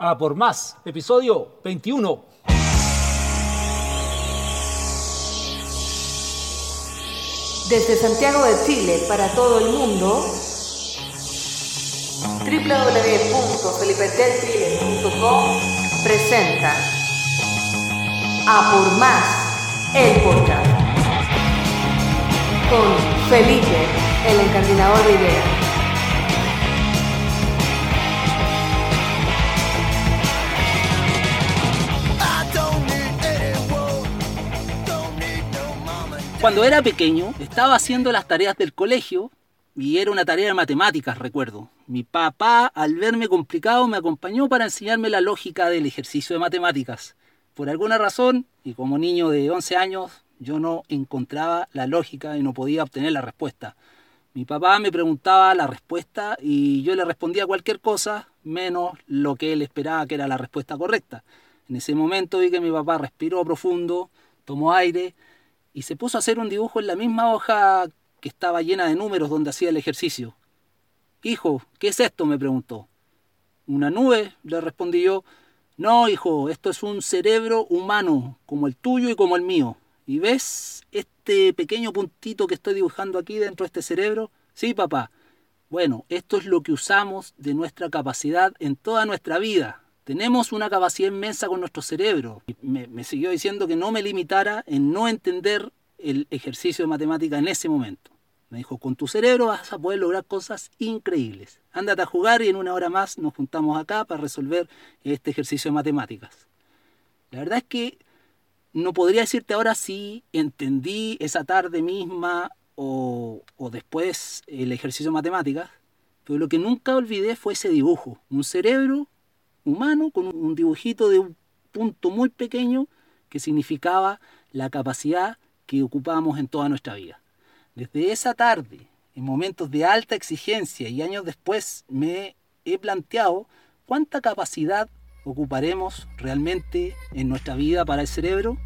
A por más, episodio 21. Desde Santiago de Chile para todo el mundo, www.felipetelchile.com presenta A por más, el podcast. Con Felipe, el encardinador de ideas. Cuando era pequeño, estaba haciendo las tareas del colegio y era una tarea de matemáticas, recuerdo. Mi papá, al verme complicado, me acompañó para enseñarme la lógica del ejercicio de matemáticas. Por alguna razón, y como niño de 11 años, yo no encontraba la lógica y no podía obtener la respuesta. Mi papá me preguntaba la respuesta y yo le respondía cualquier cosa menos lo que él esperaba que era la respuesta correcta. En ese momento vi que mi papá respiró profundo, tomó aire y se puso a hacer un dibujo en la misma hoja que estaba llena de números donde hacía el ejercicio. Hijo, ¿qué es esto? me preguntó. Una nube, le respondí yo. No, hijo, esto es un cerebro humano, como el tuyo y como el mío. ¿Y ves este pequeño puntito que estoy dibujando aquí dentro de este cerebro? Sí, papá. Bueno, esto es lo que usamos de nuestra capacidad en toda nuestra vida. Tenemos una capacidad inmensa con nuestro cerebro. Me, me siguió diciendo que no me limitara en no entender el ejercicio de matemática en ese momento. Me dijo, con tu cerebro vas a poder lograr cosas increíbles. Ándate a jugar y en una hora más nos juntamos acá para resolver este ejercicio de matemáticas. La verdad es que no podría decirte ahora si entendí esa tarde misma o, o después el ejercicio de matemáticas, pero lo que nunca olvidé fue ese dibujo. Un cerebro humano con un dibujito de un punto muy pequeño que significaba la capacidad que ocupamos en toda nuestra vida. Desde esa tarde, en momentos de alta exigencia y años después, me he planteado cuánta capacidad ocuparemos realmente en nuestra vida para el cerebro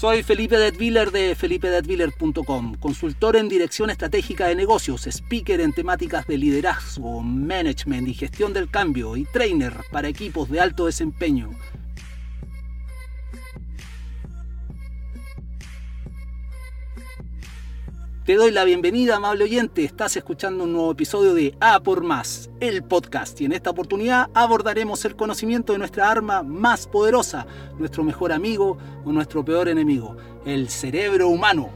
Soy Felipe Detwiller de felipedetwiller.com, consultor en dirección estratégica de negocios, speaker en temáticas de liderazgo, management y gestión del cambio y trainer para equipos de alto desempeño. Te doy la bienvenida, amable oyente. Estás escuchando un nuevo episodio de A por Más, el podcast. Y en esta oportunidad abordaremos el conocimiento de nuestra arma más poderosa, nuestro mejor amigo o nuestro peor enemigo, el cerebro humano.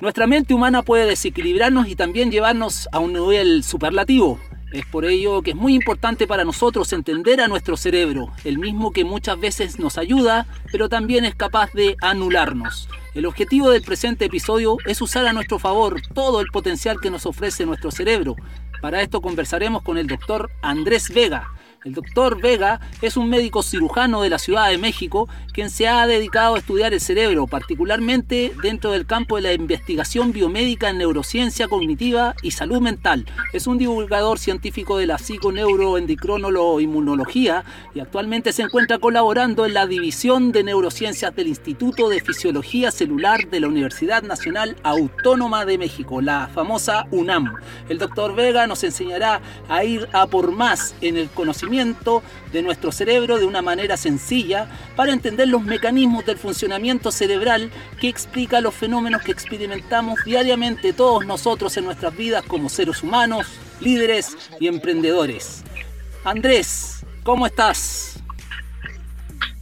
Nuestra mente humana puede desequilibrarnos y también llevarnos a un nivel superlativo. Es por ello que es muy importante para nosotros entender a nuestro cerebro, el mismo que muchas veces nos ayuda, pero también es capaz de anularnos. El objetivo del presente episodio es usar a nuestro favor todo el potencial que nos ofrece nuestro cerebro. Para esto conversaremos con el doctor Andrés Vega, el doctor Vega es un médico cirujano de la Ciudad de México quien se ha dedicado a estudiar el cerebro, particularmente dentro del campo de la investigación biomédica en neurociencia cognitiva y salud mental. Es un divulgador científico de la psiconeuroendicronolo-inmunología y actualmente se encuentra colaborando en la División de Neurociencias del Instituto de Fisiología Celular de la Universidad Nacional Autónoma de México, la famosa UNAM. El doctor Vega nos enseñará a ir a por más en el conocimiento de nuestro cerebro de una manera sencilla para entender los mecanismos del funcionamiento cerebral que explica los fenómenos que experimentamos diariamente todos nosotros en nuestras vidas como seres humanos, líderes y emprendedores. Andrés, ¿cómo estás?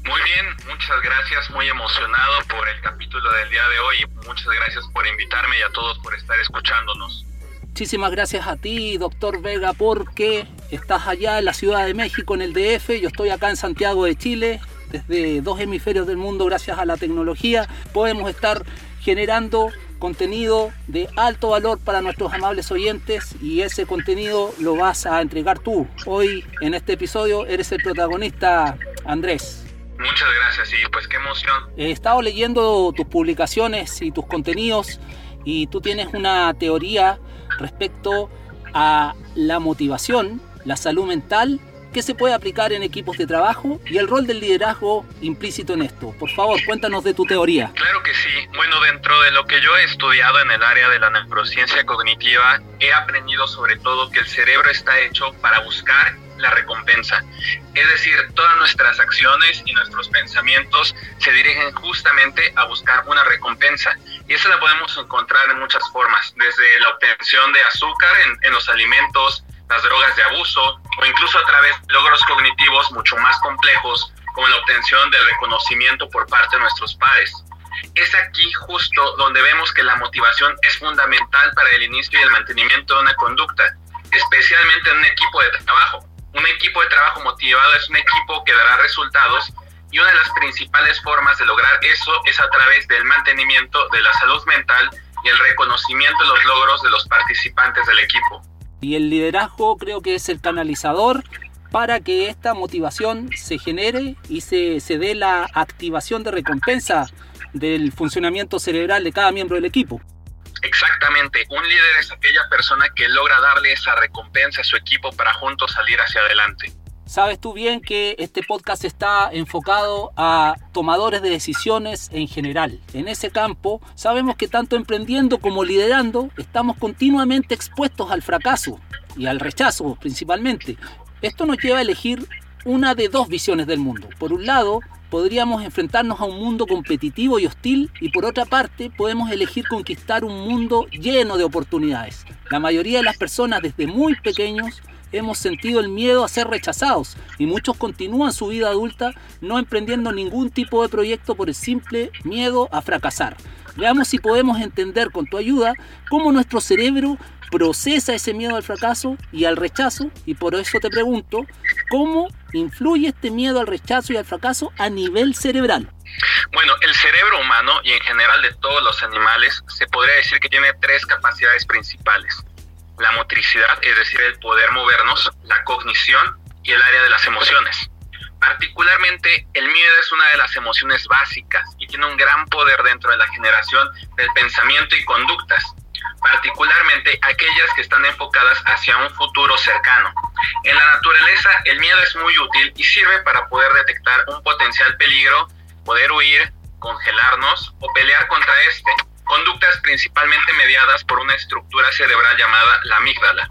Muy bien, muchas gracias, muy emocionado por el capítulo del día de hoy. Muchas gracias por invitarme y a todos por estar escuchándonos. Muchísimas gracias a ti, doctor Vega, porque estás allá en la Ciudad de México, en el DF, yo estoy acá en Santiago de Chile, desde dos hemisferios del mundo, gracias a la tecnología, podemos estar generando contenido de alto valor para nuestros amables oyentes y ese contenido lo vas a entregar tú. Hoy en este episodio eres el protagonista, Andrés. Muchas gracias y pues qué emoción. He estado leyendo tus publicaciones y tus contenidos y tú tienes una teoría respecto a la motivación, la salud mental qué se puede aplicar en equipos de trabajo y el rol del liderazgo implícito en esto. Por favor, cuéntanos de tu teoría. Claro que sí. Bueno, dentro de lo que yo he estudiado en el área de la neurociencia cognitiva, he aprendido sobre todo que el cerebro está hecho para buscar la recompensa. Es decir, todas nuestras acciones y nuestros pensamientos se dirigen justamente a buscar una recompensa. Y esa la podemos encontrar en muchas formas, desde la obtención de azúcar en, en los alimentos, las drogas de abuso o incluso a través de logros cognitivos mucho más complejos como la obtención del reconocimiento por parte de nuestros pares. Es aquí justo donde vemos que la motivación es fundamental para el inicio y el mantenimiento de una conducta, especialmente en un equipo de trabajo. Un equipo de trabajo motivado es un equipo que dará resultados y una de las principales formas de lograr eso es a través del mantenimiento de la salud mental y el reconocimiento de los logros de los participantes del equipo. Y el liderazgo creo que es el canalizador para que esta motivación se genere y se, se dé la activación de recompensa del funcionamiento cerebral de cada miembro del equipo. Exactamente, un líder es aquella persona que logra darle esa recompensa a su equipo para juntos salir hacia adelante. Sabes tú bien que este podcast está enfocado a tomadores de decisiones en general. En ese campo sabemos que tanto emprendiendo como liderando estamos continuamente expuestos al fracaso y al rechazo principalmente. Esto nos lleva a elegir una de dos visiones del mundo. Por un lado, podríamos enfrentarnos a un mundo competitivo y hostil y por otra parte podemos elegir conquistar un mundo lleno de oportunidades. La mayoría de las personas desde muy pequeños hemos sentido el miedo a ser rechazados y muchos continúan su vida adulta no emprendiendo ningún tipo de proyecto por el simple miedo a fracasar. Veamos si podemos entender con tu ayuda cómo nuestro cerebro procesa ese miedo al fracaso y al rechazo y por eso te pregunto, ¿cómo influye este miedo al rechazo y al fracaso a nivel cerebral? Bueno, el cerebro humano y en general de todos los animales se podría decir que tiene tres capacidades principales la motricidad, es decir, el poder movernos, la cognición y el área de las emociones. Particularmente, el miedo es una de las emociones básicas y tiene un gran poder dentro de la generación del pensamiento y conductas, particularmente aquellas que están enfocadas hacia un futuro cercano. En la naturaleza, el miedo es muy útil y sirve para poder detectar un potencial peligro, poder huir, congelarnos o pelear contra este conductas principalmente mediadas por una estructura cerebral llamada la amígdala.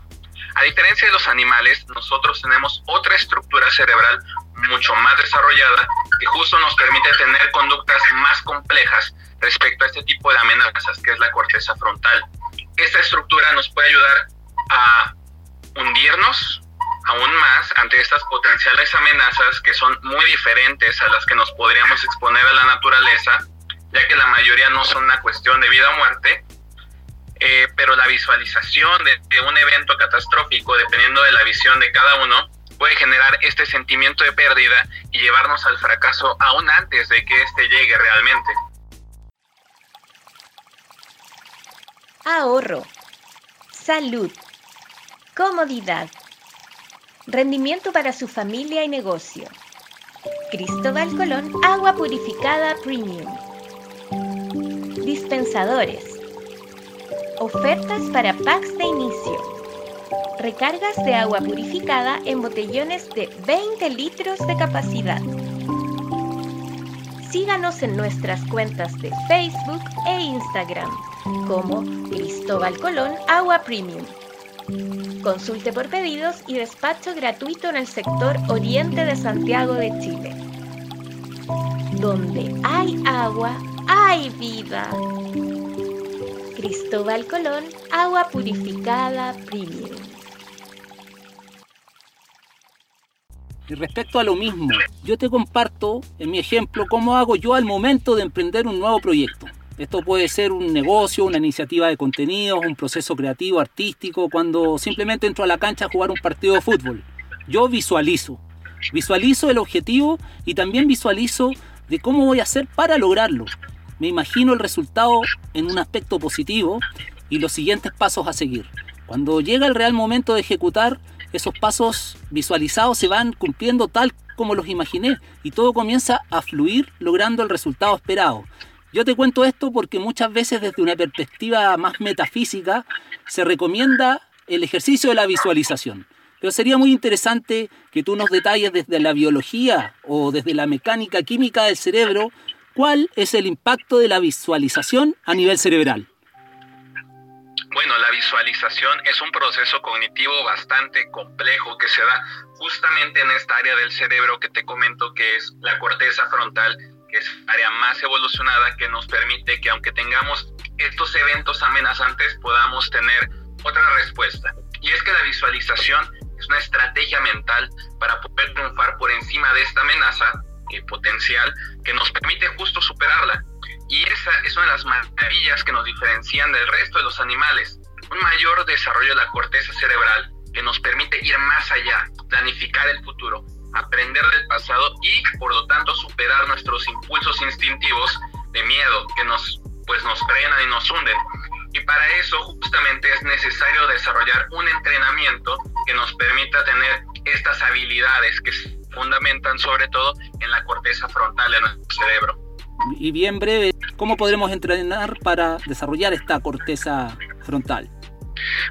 A diferencia de los animales, nosotros tenemos otra estructura cerebral mucho más desarrollada que justo nos permite tener conductas más complejas respecto a este tipo de amenazas, que es la corteza frontal. Esta estructura nos puede ayudar a hundirnos aún más ante estas potenciales amenazas que son muy diferentes a las que nos podríamos exponer a la naturaleza ya que la mayoría no son una cuestión de vida o muerte, eh, pero la visualización de, un evento catastrófico, dependiendo de la visión de cada uno, puede generar este sentimiento de pérdida y llevarnos al fracaso aún antes de que éste llegue realmente. Ahorro, salud, comodidad, rendimiento para su familia y negocio. Cristóbal Colón, agua purificada premium dispensadores. Ofertas para packs de inicio. Recargas de agua purificada en botellones de 20 litros de capacidad. Síganos en nuestras cuentas de Facebook e Instagram como Cristóbal Colón Agua Premium. Consulte por pedidos y despacho gratuito en el sector oriente de Santiago de Chile. Donde hay agua, ¡Ay, vida! Cristóbal Colón, agua purificada premium. Y respecto a lo mismo, yo te comparto en mi ejemplo cómo hago yo al momento de emprender un nuevo proyecto. Esto puede ser un negocio, una iniciativa de contenidos, un proceso creativo, artístico, cuando simplemente entro a la cancha a jugar un partido de fútbol. Yo visualizo. Visualizo el objetivo y también visualizo de cómo voy a hacer para lograrlo me imagino el resultado en un aspecto positivo y los siguientes pasos a seguir. Cuando llega el real momento de ejecutar, esos pasos visualizados se van cumpliendo tal como los imaginé y todo comienza a fluir logrando el resultado esperado. Yo te cuento esto porque muchas veces desde una perspectiva más metafísica se recomienda el ejercicio de la visualización. Pero sería muy interesante que tú nos detalles desde la biología o desde la mecánica química del cerebro cuál es el impacto de la visualización a nivel cerebral. Bueno, la visualización es un proceso cognitivo bastante complejo que se da justamente en esta área del cerebro que te comento que es la corteza frontal, que es área más evolucionada que nos permite que aunque tengamos estos eventos amenazantes podamos tener otra respuesta. Y es que la visualización es una estrategia mental para poder triunfar por encima de esta amenaza eh, potencial que nos permite justo superarla. Y esa es una de las maravillas que nos diferencian del resto de los animales. Un mayor desarrollo de la corteza cerebral que nos permite ir más allá, planificar el futuro, aprender del pasado y por lo tanto superar nuestros impulsos instintivos de miedo que nos pues nos frenan y nos hunden. Y para eso justamente es necesario desarrollar un entrenamiento que nos permita tener estas habilidades que fundamentan sobre todo en la corteza frontal de nuestro cerebro. Y bien breve, ¿cómo podremos entrenar para desarrollar esta corteza frontal?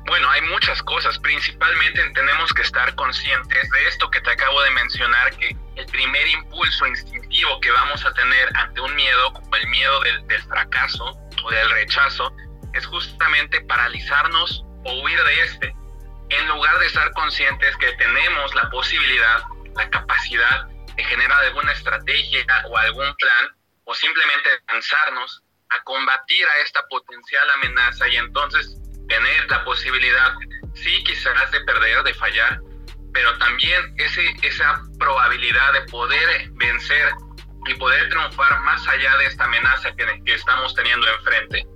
Bueno, hay muchas cosas. Principalmente tenemos que estar conscientes de esto que te acabo de mencionar, que el primer impulso instintivo que vamos a tener ante un miedo, como el miedo del, del fracaso o del rechazo, es justamente paralizarnos o huir de este, en lugar de estar conscientes que tenemos la posibilidad, la capacidad de generar alguna estrategia o algún plan, o simplemente lanzarnos a combatir a esta potencial amenaza y entonces tener la posibilidad, sí, quizás de perder, de fallar, pero también ese, esa probabilidad de poder vencer y poder triunfar más allá de esta amenaza que, que estamos teniendo enfrente.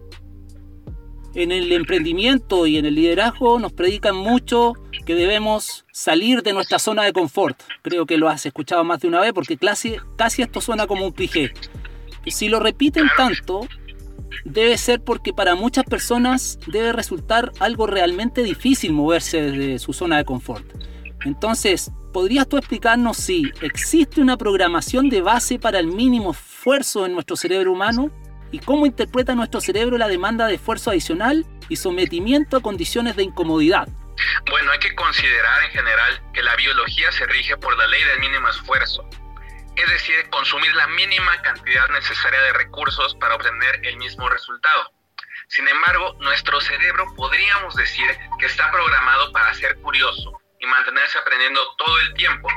En el emprendimiento y en el liderazgo nos predican mucho debemos salir de nuestra zona de confort. Creo que lo has escuchado más de una vez porque casi, casi esto suena como un cliché. Y si lo repiten tanto, debe ser porque para muchas personas debe resultar algo realmente difícil moverse desde su zona de confort. Entonces, ¿podrías tú explicarnos si existe una programación de base para el mínimo esfuerzo en nuestro cerebro humano? y cómo interpreta nuestro cerebro la demanda de esfuerzo adicional y sometimiento a condiciones de incomodidad. Bueno, hay que considerar en general que la biología se rige por la ley del mínimo esfuerzo, es decir, consumir la mínima cantidad necesaria de recursos para obtener el mismo resultado. Sin embargo, nuestro cerebro podríamos decir que está programado para ser curioso y mantenerse aprendiendo todo el tiempo.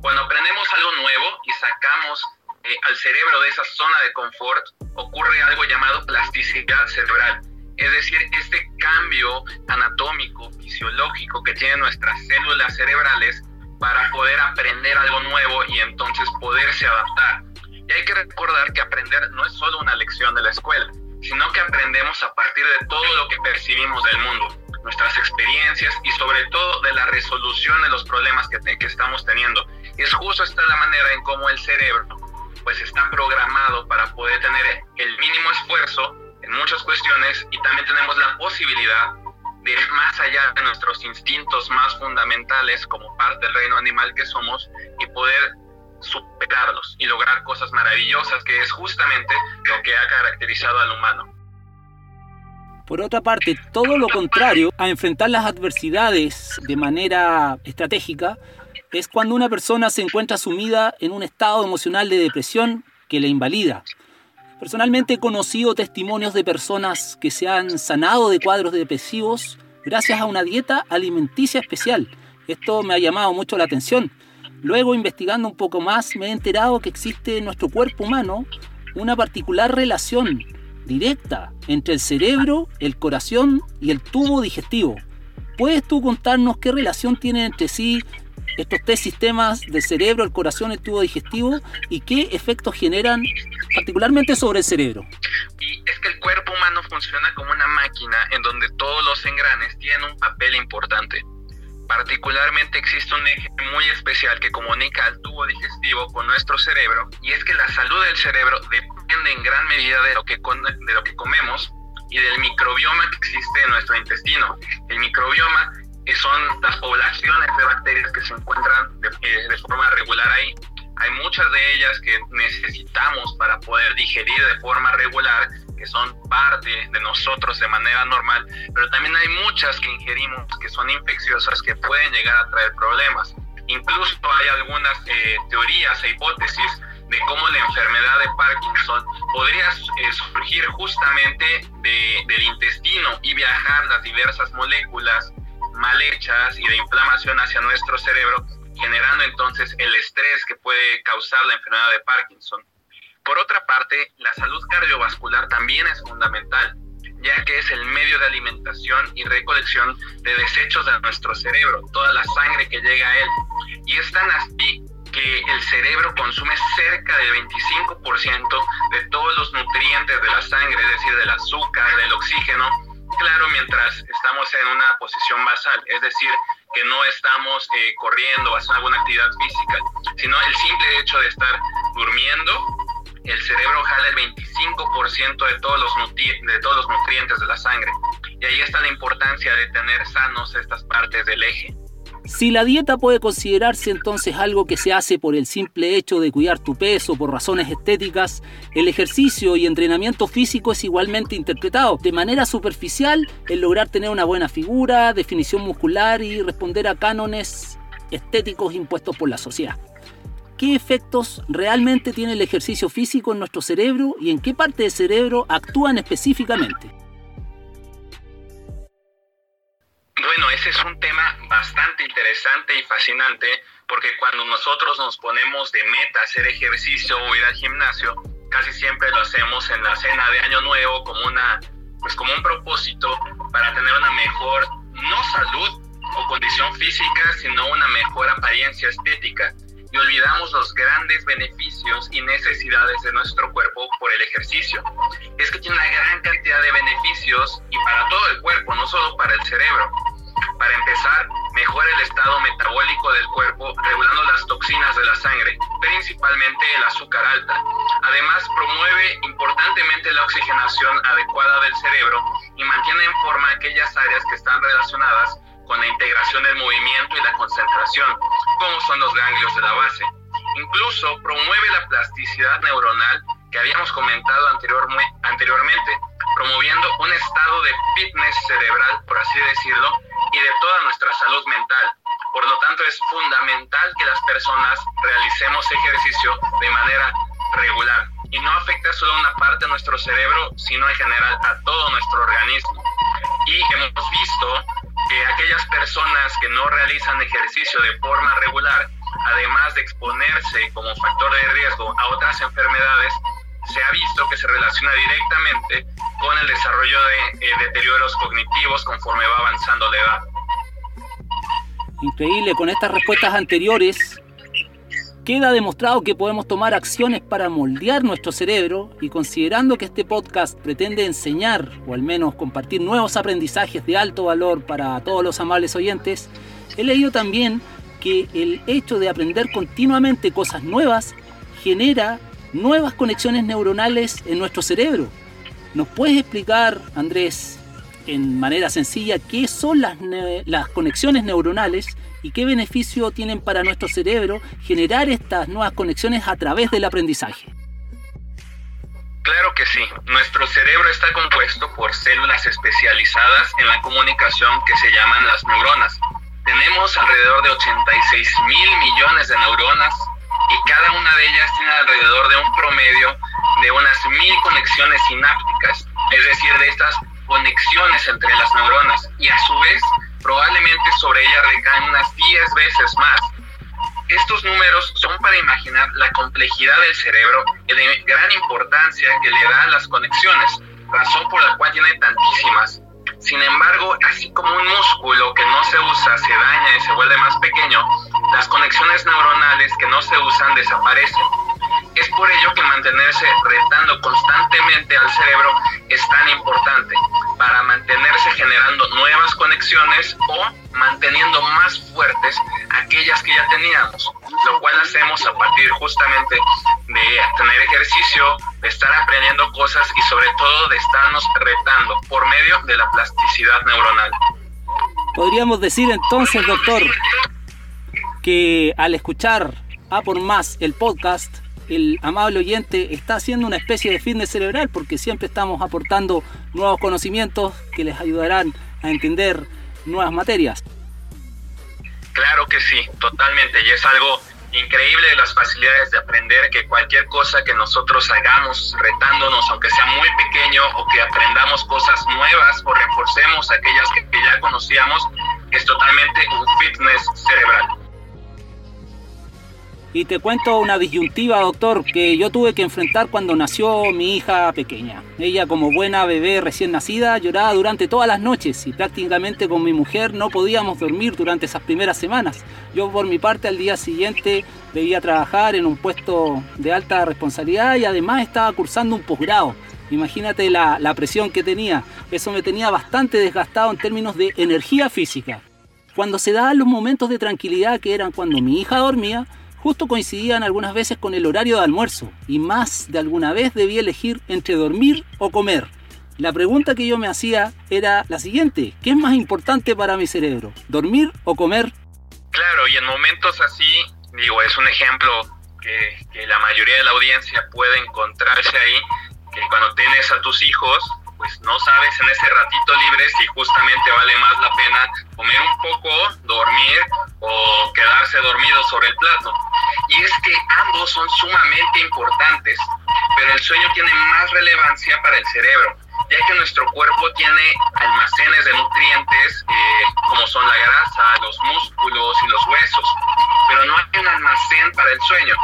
Cuando aprendemos algo nuevo y sacamos eh, al cerebro de esa zona de confort, ocurre algo llamado plasticidad cerebral. Es decir, este cambio anatómico, fisiológico que tienen nuestras células cerebrales para poder aprender algo nuevo y entonces poderse adaptar. Y hay que recordar que aprender no es solo una lección de la escuela, sino que aprendemos a partir de todo lo que percibimos del mundo, nuestras experiencias y sobre todo de la resolución de los problemas que, que estamos teniendo. Y es justo esta la manera en cómo el cerebro pues está programado para poder tener el mínimo esfuerzo en muchas cuestiones y también tenemos la posibilidad de ir más allá de nuestros instintos más fundamentales como parte del reino animal que somos y poder superarlos y lograr cosas maravillosas que es justamente lo que ha caracterizado al humano. Por otra parte, todo lo contrario a enfrentar las adversidades de manera estratégica es cuando una persona se encuentra sumida en un estado emocional de depresión que le invalida. Personalmente he conocido testimonios de personas que se han sanado de cuadros depresivos gracias a una dieta alimenticia especial. Esto me ha llamado mucho la atención. Luego, investigando un poco más, me he enterado que existe en nuestro cuerpo humano una particular relación directa entre el cerebro, el corazón y el tubo digestivo. ¿Puedes tú contarnos qué relación tienen entre sí estos tres sistemas del cerebro, el corazón, el tubo digestivo y qué efectos generan particularmente sobre el cerebro. Y es que el cuerpo humano funciona como una máquina en donde todos los engranes tienen un papel importante. Particularmente existe un eje muy especial que comunica al tubo digestivo con nuestro cerebro y es que la salud del cerebro depende en gran medida de lo que, de lo que comemos y del microbioma que existe en nuestro intestino. El microbioma son las poblaciones de bacterias que se encuentran de, eh, de, forma regular ahí. Hay muchas de ellas que necesitamos para poder digerir de forma regular que son parte de nosotros de manera normal, pero también hay muchas que ingerimos que son infecciosas que pueden llegar a traer problemas. Incluso hay algunas eh, teorías e hipótesis de cómo la enfermedad de Parkinson podría eh, surgir justamente del intestino y viajar las diversas moléculas mal hechas y de inflamación hacia nuestro cerebro, generando entonces el estrés que puede causar la enfermedad de Parkinson. Por otra parte, la salud cardiovascular también es fundamental, ya que es el medio de alimentación y recolección de desechos de nuestro cerebro, toda la sangre que llega a él. Y es tan así que el cerebro consume cerca del 25% de todos los nutrientes de la sangre, es decir, del azúcar, del oxígeno, claro, mientras estamos en una posición basal, es decir, que no estamos eh, corriendo o haciendo alguna actividad física, sino el simple hecho de estar durmiendo, el cerebro jala el 25% de todos, los de todos los nutrientes de la sangre. Y ahí está la importancia de tener sanos estas partes del eje. Si la dieta puede considerarse entonces algo que se hace por el simple hecho de cuidar tu peso por razones estéticas, el ejercicio y entrenamiento físico es igualmente interpretado de manera superficial en lograr tener una buena figura, definición muscular y responder a cánones estéticos impuestos por la sociedad. ¿Qué efectos realmente tiene el ejercicio físico en nuestro cerebro y en qué parte del cerebro actúan específicamente? Bueno, ese es un tema bastante interesante y fascinante porque cuando nosotros nos ponemos de meta hacer ejercicio o ir al gimnasio, casi siempre lo hacemos en la cena de Año Nuevo como una pues como un propósito para tener una mejor no salud o condición física, sino una mejor apariencia estética y olvidamos los grandes beneficios y necesidades de nuestro cuerpo por el ejercicio. Es que tiene una gran cantidad de beneficios y para todo el cuerpo, no solo para el cerebro. Para empezar, mejora el estado metabólico del cuerpo, regulando las toxinas de la sangre, principalmente el azúcar alta. Además, promueve importantemente la oxigenación adecuada del cerebro y mantiene en forma aquellas áreas que están relacionadas con la integración del movimiento y la concentración, como son los ganglios de la base. Incluso promueve la plasticidad neuronal que habíamos comentado anteriormente, promoviendo un estado de fitness cerebral, por así decirlo, y de toda nuestra salud mental. Por lo tanto, es fundamental que las personas realicemos ejercicio de manera regular y no afecta solo a una parte de nuestro cerebro, sino en general a todo nuestro organismo. Y hemos visto que aquellas personas que no realizan ejercicio de forma regular, además de exponerse como factor de riesgo a otras enfermedades, visto que se relaciona directamente con el desarrollo de eh, deterioros cognitivos conforme va avanzando la edad. Increíble, con estas respuestas anteriores Queda demostrado que podemos tomar acciones para moldear nuestro cerebro y considerando que este podcast pretende enseñar o al menos compartir nuevos aprendizajes de alto valor para todos los amables oyentes, he leído también que el hecho de aprender continuamente cosas nuevas genera nuevas conexiones neuronales en nuestro cerebro. ¿Nos puedes explicar, Andrés, en manera sencilla, qué son las, las conexiones neuronales y qué beneficio tienen para nuestro cerebro generar estas nuevas conexiones a través del aprendizaje. Claro que sí. Nuestro cerebro está compuesto por células especializadas en la comunicación que se llaman las neuronas. Tenemos alrededor de 86 mil millones de neuronas y cada una de ellas tiene alrededor de un promedio de unas mil conexiones sinápticas, es decir, de estas conexiones entre las neuronas y a su vez probablemente sobre ella recaen unas 10 veces más. Estos números son para imaginar la complejidad del cerebro y la gran importancia que le da a las conexiones, razón por la cual tiene tantísimas. Sin embargo, así como un músculo que no se usa se daña y se vuelve más pequeño, las conexiones neuronales que no se usan desaparecen. Es por ello que mantenerse retando constantemente al cerebro es tan importante para mantenerse generando nuevas conexiones o manteniendo más fuertes aquellas que ya teníamos, lo cual hacemos a partir justamente de tener ejercicio, de estar aprendiendo cosas y sobre todo de estarnos retando por medio de la plasticidad neuronal. Podríamos decir entonces, doctor, que al escuchar A por Más el podcast, el amable oyente está haciendo una especie de fitness cerebral porque siempre estamos aportando nuevos conocimientos que les ayudarán a entender nuevas materias. Claro que sí, totalmente. Y es algo increíble las facilidades de aprender que cualquier cosa que nosotros hagamos retándonos, aunque sea muy pequeño, o que aprendamos cosas nuevas o reforcemos aquellas que, que ya conocíamos, es totalmente un fitness cerebral. Y te cuento una disyuntiva, doctor, que yo tuve que enfrentar cuando nació mi hija pequeña. Ella, como buena bebé recién nacida, lloraba durante todas las noches y prácticamente con mi mujer no podíamos dormir durante esas primeras semanas. Yo, por mi parte, al día siguiente debía trabajar en un puesto de alta responsabilidad y además estaba cursando un posgrado. Imagínate la, la presión que tenía. Eso me tenía bastante desgastado en términos de energía física. Cuando se daban los momentos de tranquilidad que eran cuando mi hija dormía, justo coincidían algunas veces con el horario de almuerzo y más de alguna vez debía elegir entre dormir o comer. La pregunta que yo me hacía era la siguiente, ¿qué es más importante para mi cerebro? ¿Dormir o comer? Claro, y en momentos así, digo, es un ejemplo que, que la mayoría de la audiencia puede encontrarse ahí, que cuando tienes a tus hijos, pues no sabes en ese ratito libre si justamente vale más la pena comer un poco, dormir o quedarse dormido sobre el plato. Y es que ambos son sumamente importantes, pero el sueño tiene más relevancia para el cerebro, ya que nuestro cuerpo tiene almacenes de nutrientes eh, como son la grasa, los músculos y los huesos, pero no hay un almacén para el sueño.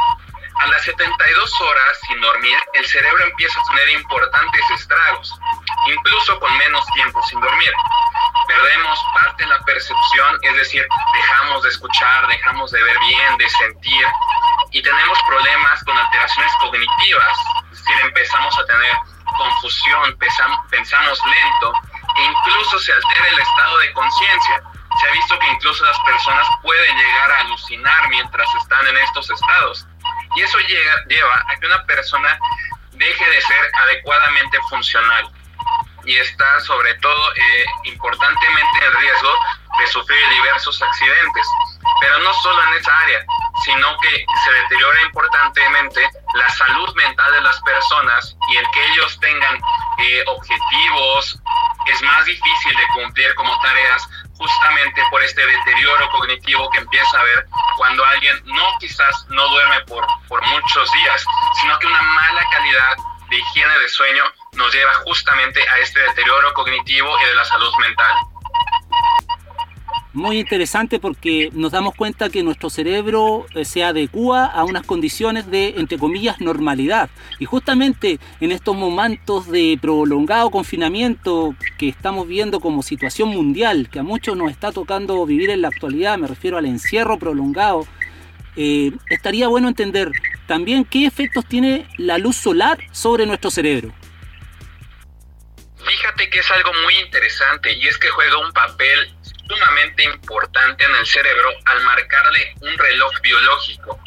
A las 72 horas sin dormir, el cerebro empieza a tener importantes estragos, incluso con menos tiempo sin dormir. Perdemos parte de la percepción, es decir, dejamos de escuchar, dejamos de ver bien, de sentir, y tenemos problemas con alteraciones cognitivas, es decir, empezamos a tener confusión, pensamos lento, e incluso se altera el estado de conciencia. Se ha visto que incluso las personas pueden llegar a alucinar mientras están en estos estados. Y eso lleva a que una persona deje de ser adecuadamente funcional y está sobre todo eh, importantemente en riesgo de sufrir diversos accidentes. Pero no solo en esa área, sino que se deteriora importantemente la salud mental de las personas y el que ellos tengan eh, objetivos es más difícil de cumplir como tareas justamente por este deterioro cognitivo que empieza a haber cuando alguien no quizás no duerme por, por muchos días, sino que una mala calidad de higiene de sueño nos lleva justamente a este deterioro cognitivo y de la salud mental. Muy interesante porque nos damos cuenta que nuestro cerebro eh, se adecua a unas condiciones de, entre comillas, normalidad. Y justamente en estos momentos de prolongado confinamiento que estamos viendo como situación mundial, que a muchos nos está tocando vivir en la actualidad, me refiero al encierro prolongado, eh, estaría bueno entender también qué efectos tiene la luz solar sobre nuestro cerebro. Fíjate que es algo muy interesante y es que juega un papel sumamente importante en el cerebro al marcarle un reloj biológico,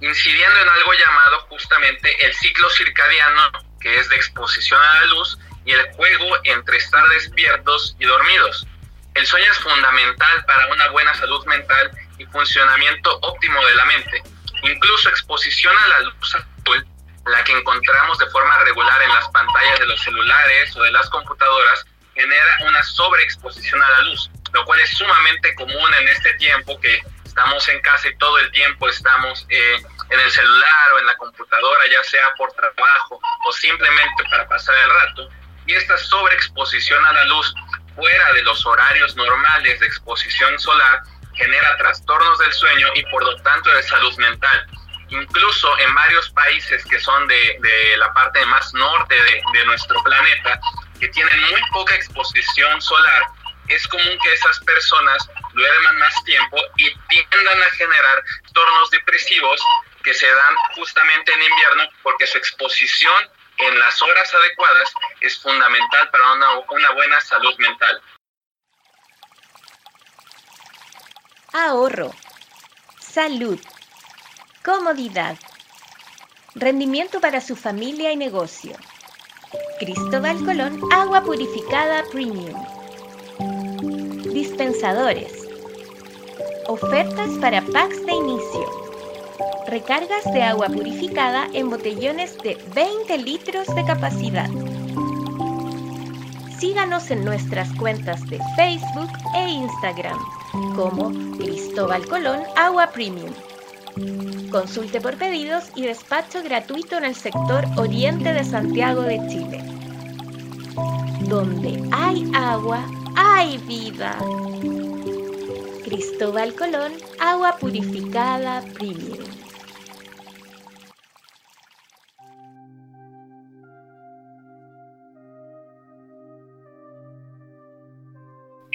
incidiendo en algo llamado justamente el ciclo circadiano, que es de exposición a la luz, y el juego entre estar despiertos y dormidos. El sueño es fundamental para una buena salud mental y funcionamiento óptimo de la mente. Incluso exposición a la luz azul, la que encontramos de forma regular en las pantallas de los celulares o de las computadoras, genera una sobreexposición a la luz, lo cual es sumamente común en este tiempo que estamos en casa y todo el tiempo estamos eh, en el celular o en la computadora, ya sea por trabajo o simplemente para pasar el rato. Y esta sobreexposición a la luz fuera de los horarios normales de exposición solar genera trastornos del sueño y por lo tanto de salud mental. Incluso en varios países que son de, de la parte más norte de, de nuestro planeta, que tienen muy poca exposición solar, es común que esas personas duerman más tiempo y tiendan a generar tornos depresivos que se dan justamente en invierno porque su exposición en las horas adecuadas es fundamental para una, una buena salud mental. Ahorro, salud, comodidad, rendimiento para su familia y negocio. Cristóbal Colón, agua purificada premium. Dispensadores. Ofertas para packs de inicio. Recargas de agua purificada en botellones de 20 litros de capacidad. Síganos en nuestras cuentas de Facebook e Instagram como Cristóbal Colón Agua Premium. Consulte por pedidos y despacho gratuito en el sector oriente de Santiago de Chile. Donde hay agua, hay vida. Cristóbal Colón, agua purificada premium.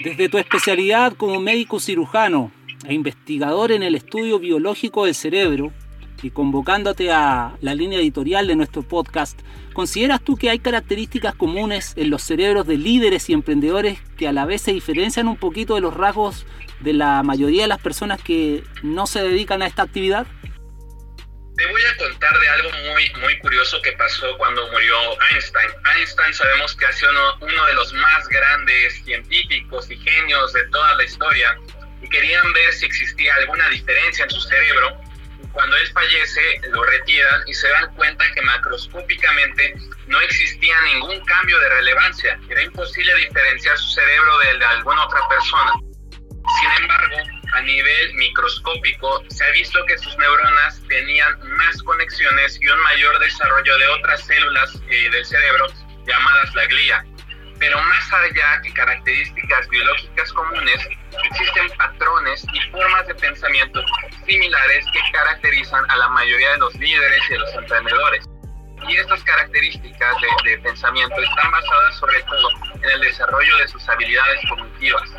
Desde tu especialidad como médico cirujano e investigador en el estudio biológico del cerebro, y convocándote a la línea editorial de nuestro podcast, ¿consideras tú que hay características comunes en los cerebros de líderes y emprendedores que a la vez se diferencian un poquito de los rasgos de la mayoría de las personas que no se dedican a esta actividad? Te voy a contar de algo muy, muy curioso que pasó cuando murió Einstein. Einstein sabemos que ha sido uno, uno de los más grandes científicos y genios de toda la historia y querían ver si existía alguna diferencia en su cerebro cuando él fallece, lo retiran y se dan cuenta que macroscópicamente no existía ningún cambio de relevancia. Era imposible diferenciar su cerebro del de alguna otra persona. Sin embargo, a nivel microscópico se ha visto que sus neuronas tenían más conexiones y un mayor desarrollo de otras células eh, del cerebro llamadas la glía. Pero más allá que características biológicas comunes, existen patrones y formas de pensamiento similares que caracterizan a la mayoría de los líderes y de los emprendedores. Y estas características de, de, pensamiento están basadas sobre todo en el desarrollo de sus habilidades cognitivas,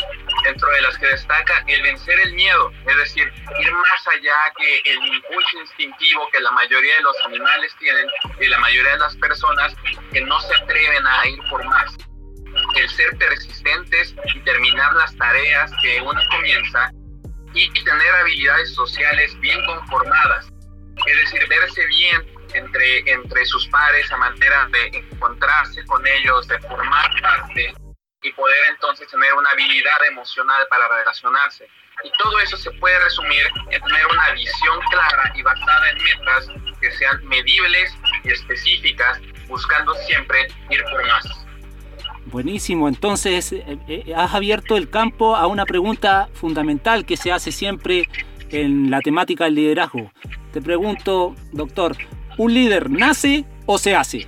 dentro de las que destaca el vencer el miedo, es decir, ir más allá que el impulso instintivo que la mayoría de los animales tienen y la mayoría de las personas que no se atreven a ir por más ser persistentes y terminar las tareas que uno comienza y tener habilidades sociales bien conformadas, es decir, verse bien entre, entre sus pares a manera de encontrarse con ellos, de formar parte y poder entonces tener una habilidad emocional para relacionarse. Y todo eso se puede resumir en tener una visión clara y basada en metas que sean medibles y específicas, buscando siempre ir por más. Buenísimo, entonces eh, eh, has abierto el campo a una pregunta fundamental que se hace siempre en la temática del liderazgo. Te pregunto, doctor, ¿un líder nace o se hace?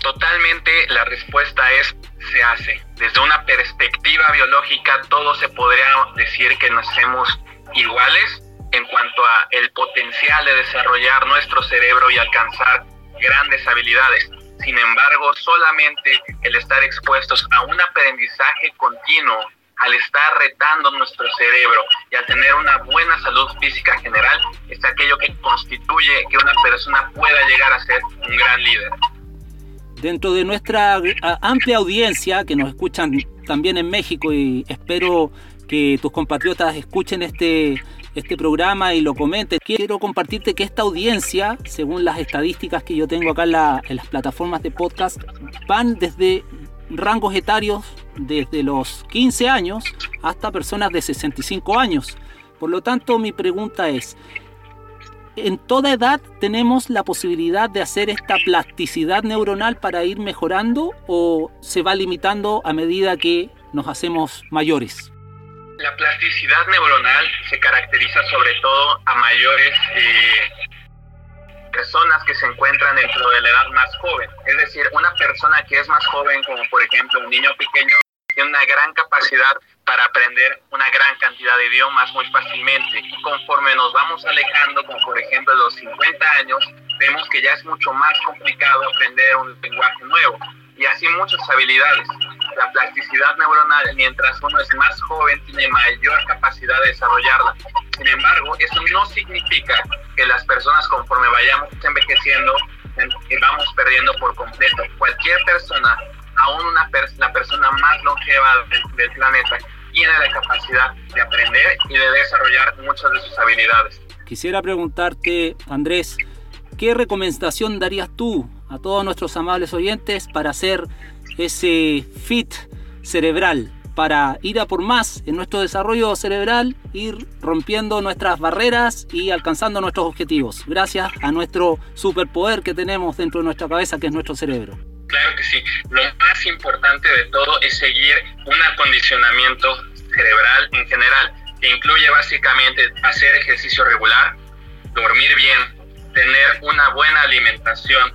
Totalmente la respuesta es se hace. Desde una perspectiva biológica todo se podría decir que nacemos iguales en cuanto a el potencial de desarrollar nuestro cerebro y alcanzar grandes habilidades. Sin embargo, solamente el estar expuestos a un aprendizaje continuo, al estar retando nuestro cerebro y al tener una buena salud física general, es aquello que constituye que una persona pueda llegar a ser un gran líder. Dentro de nuestra amplia audiencia que nos escuchan también en México y espero que tus compatriotas escuchen este este programa y lo comentes. Quiero compartirte que esta audiencia, según las estadísticas que yo tengo acá en, las plataformas de podcast, van desde rangos etarios desde los 15 años hasta personas de 65 años. Por lo tanto, mi pregunta es, ¿en toda edad tenemos la posibilidad de hacer esta plasticidad neuronal para ir mejorando o se va limitando a medida que nos hacemos mayores? La plasticidad neuronal se caracteriza sobre todo a mayores eh, personas que se encuentran dentro de la edad más joven. Es decir, una persona que es más joven, como por ejemplo un niño pequeño, tiene una gran capacidad para aprender una gran cantidad de idiomas muy fácilmente. Y conforme nos vamos alejando, como por ejemplo los 50 años, vemos que ya es mucho más complicado aprender un lenguaje nuevo y así muchas habilidades. La plasticidad neuronal, mientras uno es más joven, tiene mayor capacidad de desarrollarla. Sin embargo, eso no significa que las personas conforme vayamos envejeciendo vamos perdiendo por completo. Cualquier persona, aún una la persona más longeva del, del planeta, tiene la capacidad de aprender y de desarrollar muchas de sus habilidades. Quisiera preguntarte, Andrés, ¿qué recomendación darías tú a todos nuestros amables oyentes para hacer ese fit cerebral, para ir a por más en nuestro desarrollo cerebral, ir rompiendo nuestras barreras y alcanzando nuestros objetivos, gracias a nuestro superpoder que tenemos dentro de nuestra cabeza, que es nuestro cerebro. Claro que sí. Lo más importante de todo es seguir un acondicionamiento cerebral en general, que incluye básicamente hacer ejercicio regular, dormir bien, tener una buena alimentación,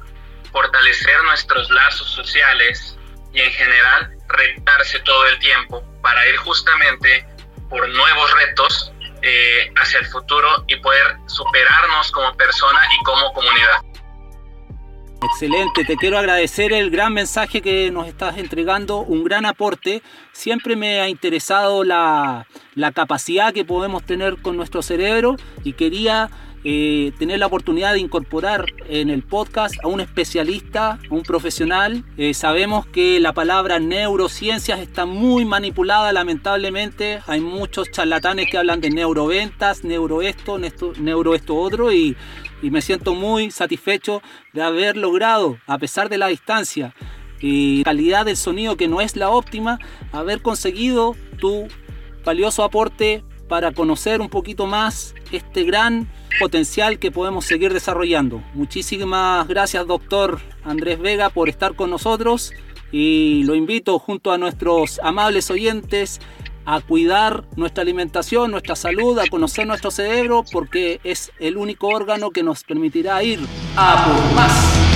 fortalecer nuestros lazos sociales y en general retarse todo el tiempo para ir justamente por nuevos retos eh, hacia el futuro y poder superarnos como persona y como comunidad. Excelente, te quiero agradecer el gran mensaje que nos estás entregando, un gran aporte. Siempre me ha interesado la, la capacidad que podemos tener con nuestro cerebro y quería eh, tener la oportunidad de incorporar en el podcast a un especialista, un profesional. Eh, sabemos que la palabra neurociencias está muy manipulada lamentablemente. Hay muchos charlatanes que hablan de neuroventas, neuro esto, neuro esto otro y me siento muy satisfecho de haber logrado, a pesar de la distancia y calidad del sonido que no es la óptima, haber conseguido tu valioso aporte para conocer un poquito más este gran potencial que podemos seguir desarrollando. Muchísimas gracias, doctor Andrés Vega, por estar con nosotros y lo invito junto a nuestros amables oyentes a cuidar nuestra alimentación, nuestra salud, a conocer nuestro cerebro, porque es el único órgano que nos permitirá ir a por más.